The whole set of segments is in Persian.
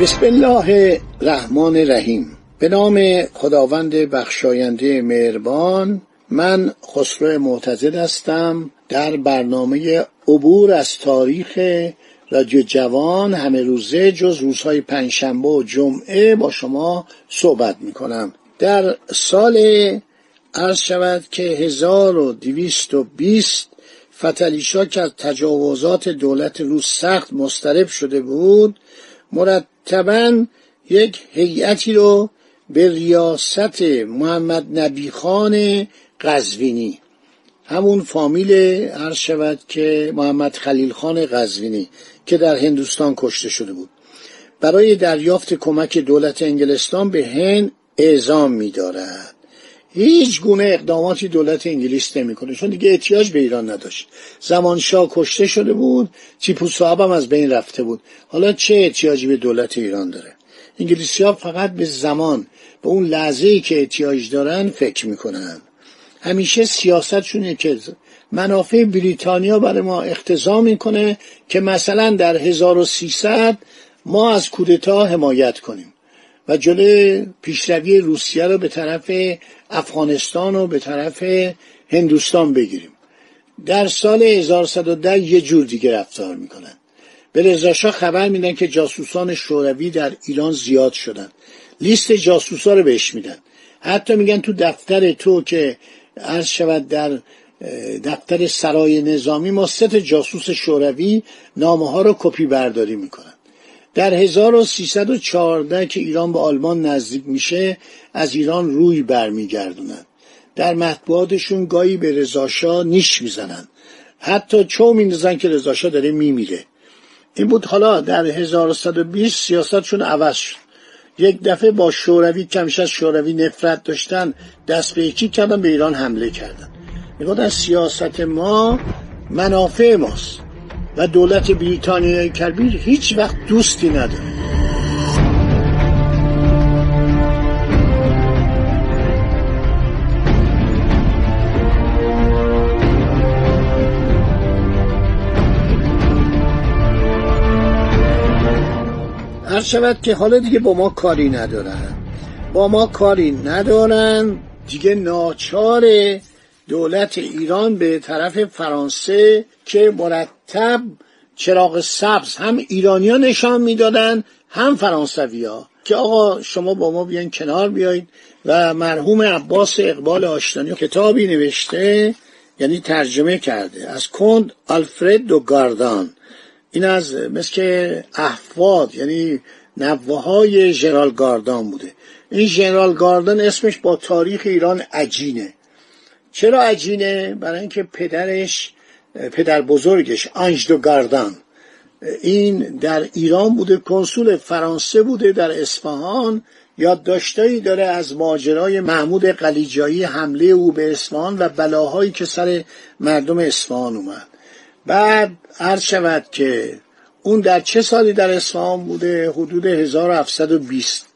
بسم الله الرحمن الرحیم. به نام خداوند بخشاینده مهربان من خسرو معتزد هستم. در برنامه عبور از تاریخ رادیو جوان همه روزه جز روزهای پنجشنبه و جمعه با شما صحبت می کنم در سال عرض شود که 1220 فتلیشا که از تجاوزات دولت روس سخت مسترب شده بود مرتبا یک هیئتی رو به ریاست محمد نبی خان قزوینی. همون فامیل عرض شود که محمد خلیل خان قزوینی که در هندوستان کشته شده بود. برای دریافت کمک دولت انگلستان به هند اعزام می‌دارد. هیچ گونه اقداماتی دولت انگلیس نمی‌کنه چون دیگه احتیاج به ایران نداشت. زمان شاه کشته شده بود تیپو صاحب هم از بین رفته بود. حالا چه احتیاجی به دولت ایران داره؟ انگلیسی ها فقط به زمان به اون لحظه که احتیاج دارن فکر می‌کنن. همیشه سیاستشونه که منافع بریتانیا برای ما اختضا می‌کنه که مثلا در 1300 ما از کودتا حمایت کنیم. و جلوی پیشروی روسیه رو به طرف افغانستان و به طرف هندوستان بگیریم. در سال 1110 یه جور دیگه رفتار می‌کنن. به رضاشاه خبر میدن که جاسوسان شوروی در ایران زیاد شدن. لیست جاسوسا رو بهش میدن. حتی میگن تو دفتر تو که عرض شود در دفتر سرای نظامی ما سه جاسوس شوروی نامه ها رو کپی برداری می‌کنن. در 1314 که ایران به آلمان نزدیک میشه از ایران روی برمیگردونن. در مطبوعاتشون گاهی به رضاشاه نیش می‌زنن. حتی چو میندازن که رضاشاه داره میمیره. این بود حالا در 1120 سیاستشون عوض شد. یک دفعه با شوروی کمش از شوروی نفرت داشتن دست به یکی کردن به ایران حمله کردن. می‌گفتن سیاست ما منافع ماست. و دولت بریتانیای کبیر هیچ وقت دوستی نداره. هر شود که حالا دیگه با ما کاری ندارن. با ما کاری ندارن. دیگه ناچار دولت ایران به طرف فرانسه که مرتب چراغ سبز هم ایرانیا نشان می‌دادن هم فرانسوی ها که آقا شما با ما بیاین کنار بیایید و مرحوم عباس اقبال آشتانی کتابی نوشته یعنی ترجمه کرده از کند آلفرد دو گاردان. این از مثل احفاد یعنی نوه های ژنرال گاردان بوده. این ژنرال گاردان اسمش با تاریخ ایران عجینه. چرا عجینه برای اینکه پدرش پدر بزرگش آنج دو گاردان این در ایران بوده کنسول فرانسه بوده در اصفهان یادداشتایی داره از ماجرای محمود قلیجایی حمله او به اصفهان و بلاهایی که سر مردم اصفهان اومد. بعد عرض شود که اون در چه سالی در اصفهان بوده؟ حدود 1720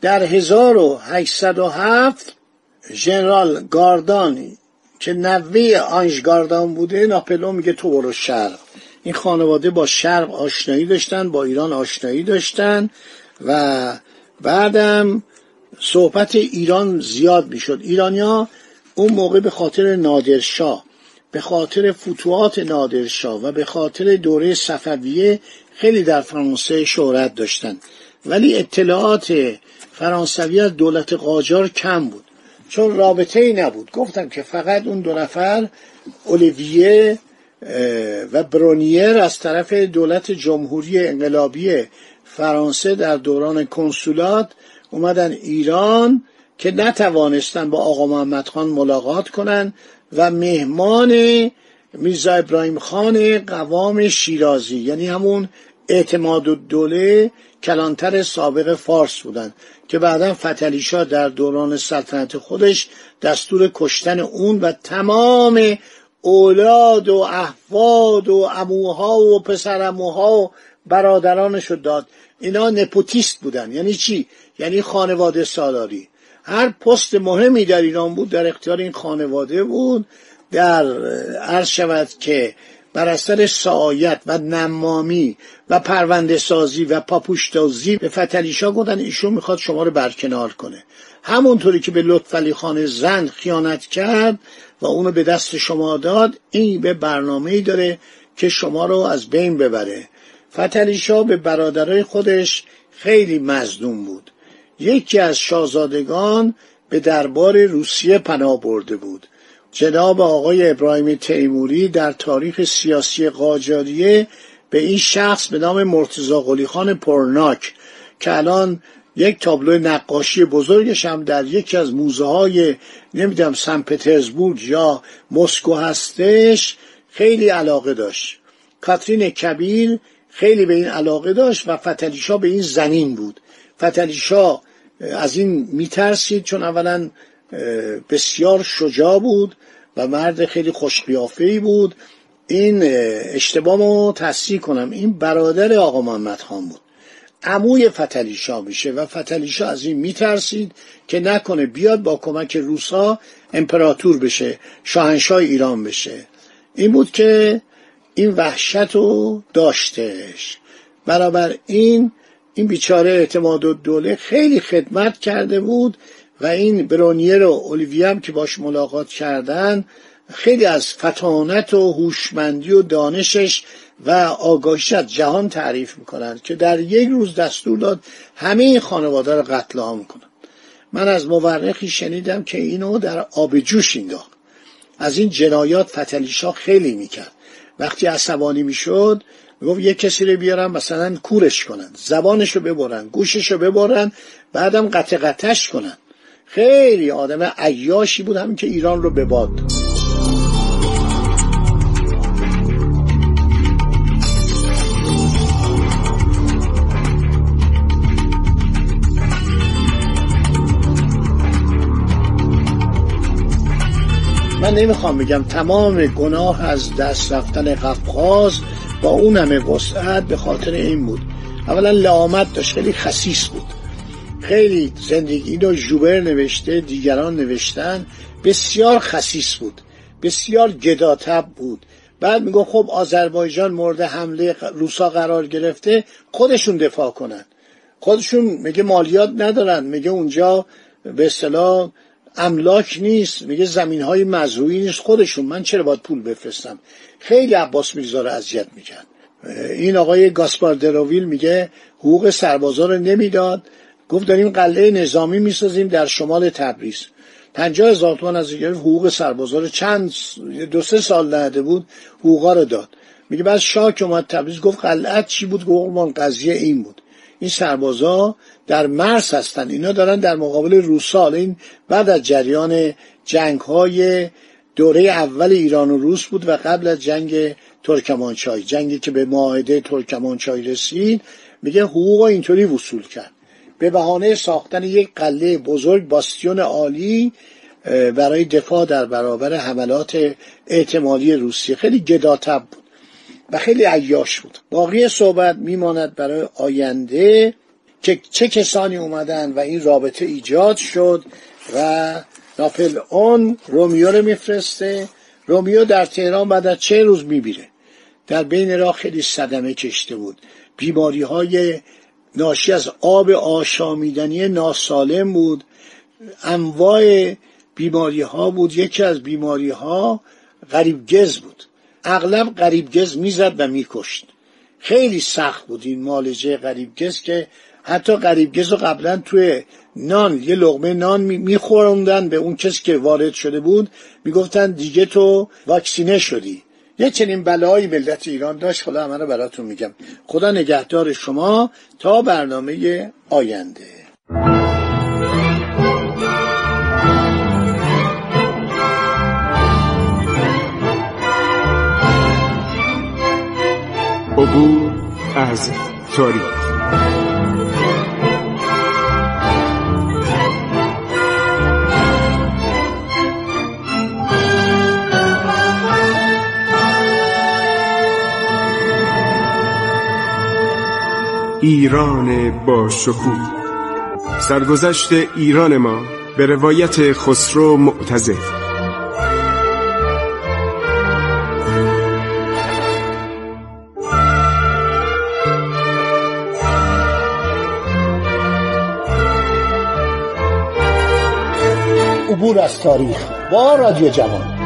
در 1807 ژنرال گاردان که نوه آنژ گاردان بوده ناپلون میگه تو برو شرق. این خانواده با شرق آشنایی داشتن با ایران آشنایی داشتن و بعدم صحبت ایران زیاد می‌شد. ایرانیا اون موقع به خاطر نادرشاه به خاطر فتوحات نادرشاه و به خاطر دوره صفویه خیلی در فرانسه شهرت داشتن. ولی اطلاعات فرانسوی از دولت قاجار کم بود. چون رابطه ای نبود. گفتم که فقط اون دو نفر اولیویه و برونیر از طرف دولت جمهوری انقلابی فرانسه در دوران کنسولات اومدن ایران که نتوانستن با آقا محمد خان ملاقات کنن و مهمان میرزا ابراهیم خان قوام شیرازی یعنی همون اعتماد و دوله کلانتر سابق فارس بودند که بعدا فتلیشا در دوران سلطنت خودش دستور کشتن اون و تمام اولاد و احفاد و اموها و پسرموها و برادرانش داد. اینا نپوتیست بودن. یعنی چی؟ یعنی خانواده سالاری. هر پست مهمی در ایران بود در اختیار این خانواده بود. در عرض شود که بر اثر سعایت و نمامی و پرونده سازی و پاپوشتازی به فتلیشا گفتن ایشون می‌خواد شما رو برکنار کنه. همونطوری که به لطفعلی خان زند خیانت کرد و اونو به دست شما داد این به برنامه ای داره که شما رو از بین ببره. فتلیشا به برادرای خودش خیلی مزدوم بود. یکی از شاهزادگان به دربار روسیه پناه برده بود. جناب آقای ابراهیم تیموری در تاریخ سیاسی قاجاریه به این شخص به نام مرتزا قلی خان پرناک که الان یک تابلو نقاشی بزرگش هم در یکی از موزه های نمی‌دونم سن پترزبورگ یا مسکو هستش خیلی علاقه داشت. کاترین کبیر خیلی به این علاقه داشت و فتلیشا به این زنین بود. فتلیشا از این میترسید چون اولا بسیار شجاع بود و مرد خیلی خوشقیافه بود. این اشتباه رو تصحیح کنم. این برادر آقا محمد خان بود. عموی فتلیشا میشه و فتلیشا از این میترسید که نکنه بیاد با کمک روسا امپراتور بشه شاهنشاه ایران بشه. این بود که این وحشت رو داشتش. برابر این این بیچاره اعتماد و دوله خیلی خدمت کرده بود و این برونیر و اولیوی که باش ملاقات کردن خیلی از فتانت و هوشمندی و دانشش و آگاهیش از جهان تعریف می‌کنند که در یک روز دستور داد همه این خانواده رو قتل عام کنند من از مورخی شنیدم که اینو در آب جوش انداخت. از این جنایات فتلیشا خیلی می‌کرد. وقتی عصبانی می‌شد می‌گفت یه کسی رو بیارن مثلا کورش کنن زبانش رو ببرن گوشش رو ببرن بعدم قطع قطعش کنن. خیلی آدم عیاشی بود همین که ایران رو به باد. من نمی‌خوام بگم تمام گناه از دست رفتن قفقاز با اون همه وسعت به خاطر این بود. اولا لعامت داشت خیلی خسیس بود. خیلی زندگی رو جوبر نوشته دیگران نوشتن بسیار خسیس بود بسیار گداتب بود. بعد میگو خب آذربایجان مورد حمله روسا قرار گرفته خودشون دفاع کنن. خودشون میگه مالیات ندارن میگه اونجا به اصطلاح املاک نیست میگه زمین های مزروعی نیست خودشون. من چرا باید پول بفرستم؟ خیلی عباس میرزا رو اذیت می‌کرد. این آقای گاسپار دروویل میگه حقوق سربازا رو نمی‌داد. گفت داریم قلعه نظامی می‌سازیم در شمال تبریز. پنجاه هزار تومان از دیگر حقوق سربازا رو چند دو سه سال نهده بود حقوقا رو داد. میگه بعد شاه که اومد تبریز گفت قلعت چی بود؟ گفت قضیه این بود. این سربازا در مرز هستن. اینا دارن در مقابل روسا این بعد از جریان جنگ های دوره اول ایران و روس بود و قبل از جنگ ترکمانچای جنگی که به معاهده ترکمانچای رسید. میگه حقوق اینطوری وصول کرد. به بهانه ساختن یک قلعه بزرگ باستیون عالی برای دفاع در برابر حملات اعتمادی روسیه. خیلی گداتب بود و خیلی عیاش بود. باقی صحبت میماند برای آینده که چه کسانی اومدن و این رابطه ایجاد شد و ناپل اون رومیو رو میفرسته. رومیو در تهران بعد از چه روز میبیره؟ در بین راه خیلی صدمه کشته بود. بیماری های ناشی از آب آشامیدنی ناسالم بود. انواع بیماری ها بود. یکی از بیماری ها غریبگز بود. اغلب غریبگز می‌زد و میکشت. خیلی سخت بود این مالجه غریبگز که حتی غریبگز رو قبلا توی نان یه لغمه نان میخوروندن. به اون کسی که وارد شده بود می‌گفتن دیگه تو واکسینه شدی. یه چنین بلایی ملت ایران داشت خدا همه رو براتون میگم. خدا نگهدار شما تا برنامه آینده. عبور از تاریخ. ایران با شکوه. سرگذشت ایران ما به روایت خسرو معتزه عبور از تاریخ با رادیو جوان.